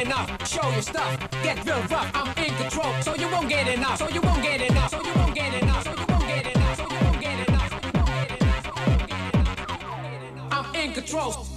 enough. Show your stuff, get real rough. I'm in control, so you won't get enough. So you won't get enough. So you won't get enough. So you won't get enough. So you won't get enough. I'm in control.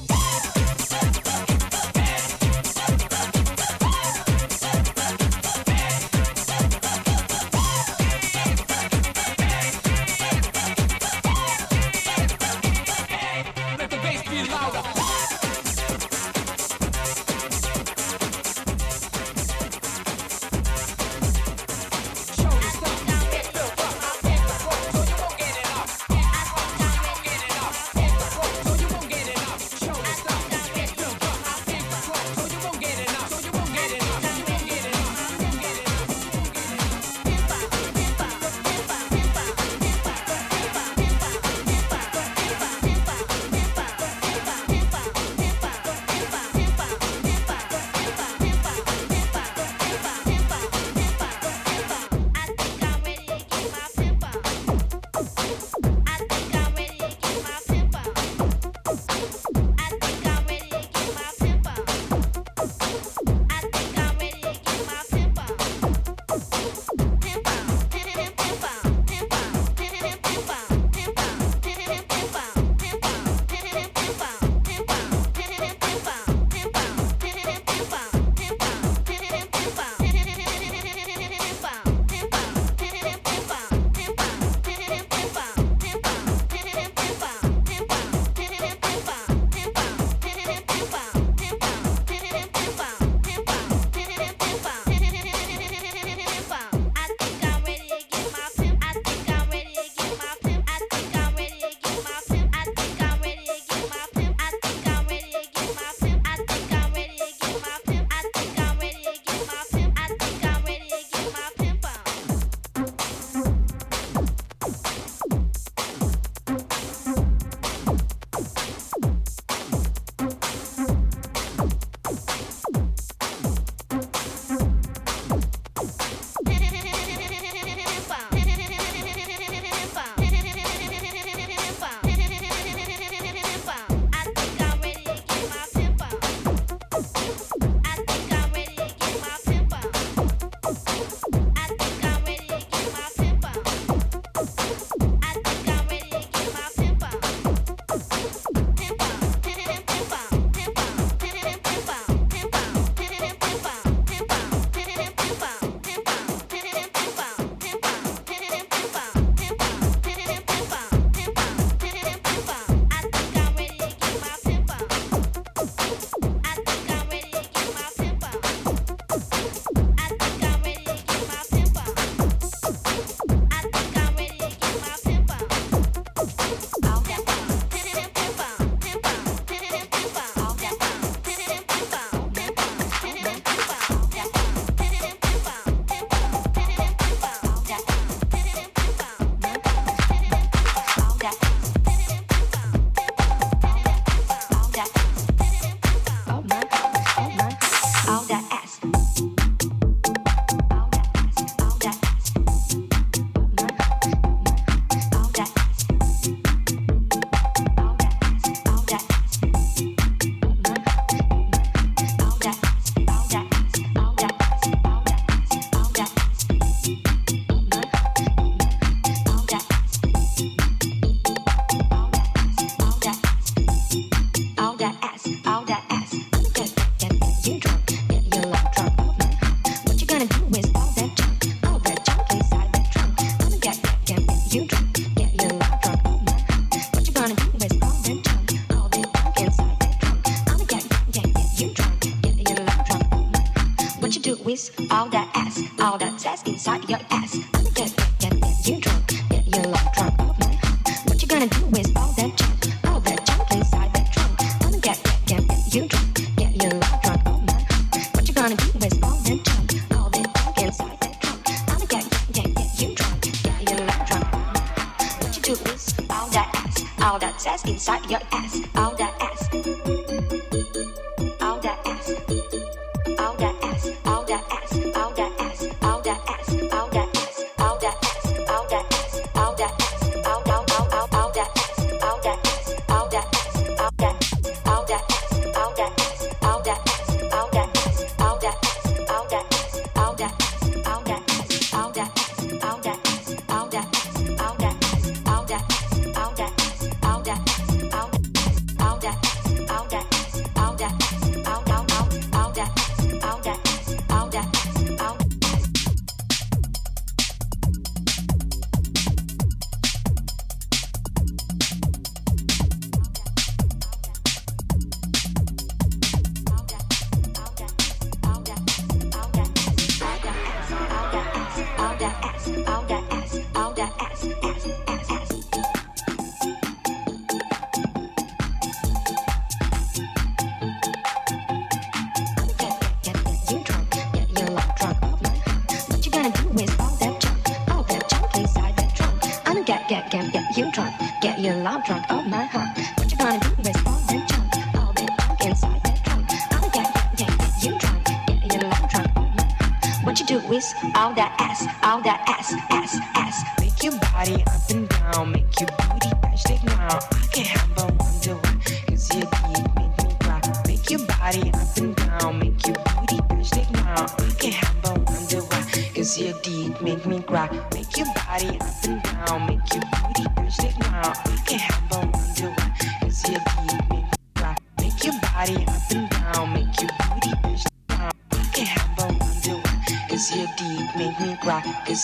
Drunk of my heart. What you gonna do with all that junk? All that junk inside that trunk. I'm get get you drunk, get you love drunk of my. What you do with all that ass, all that ass, ass?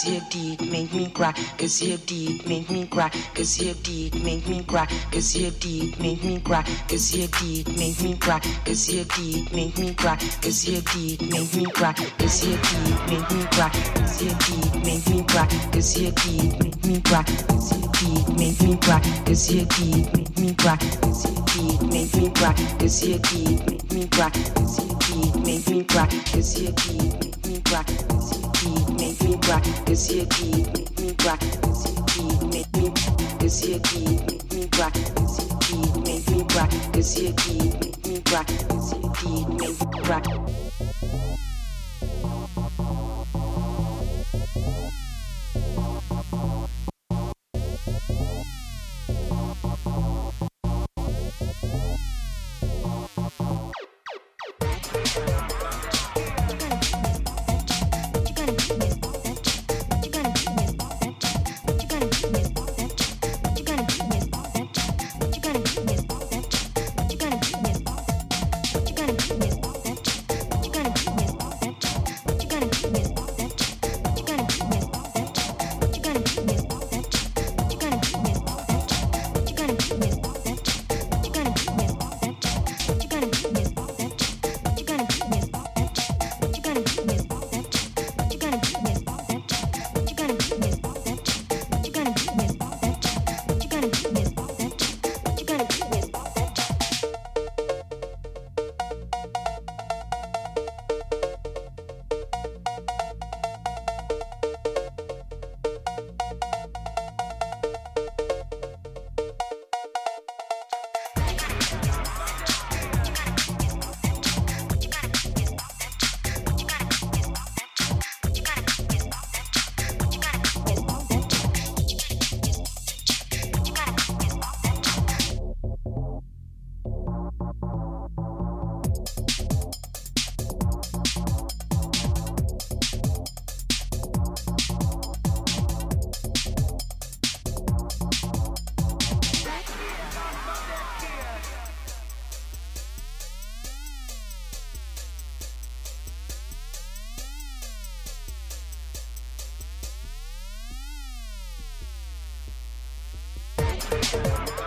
Your deed make me cry, cause your deed make me cry, cause your deed make me cry, cause your deed make me cry, cause your deed make me cry, cause your deed make me cry, cause your deed make me cry, cause your deed make me cry, cause your deed make me cry, cause your deed make me cry, cause your deed make me cry, cause your deed make me cry, cause your deed make me cry, cause your deed make me cry, cause your deed make me cry, cause your deed make me cry, black, this year make me black, this year deep, make me this year deep, make make me black, this year deep, make me black, this year deep, make me black. you.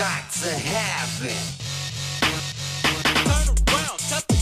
Got to have it. Turn around,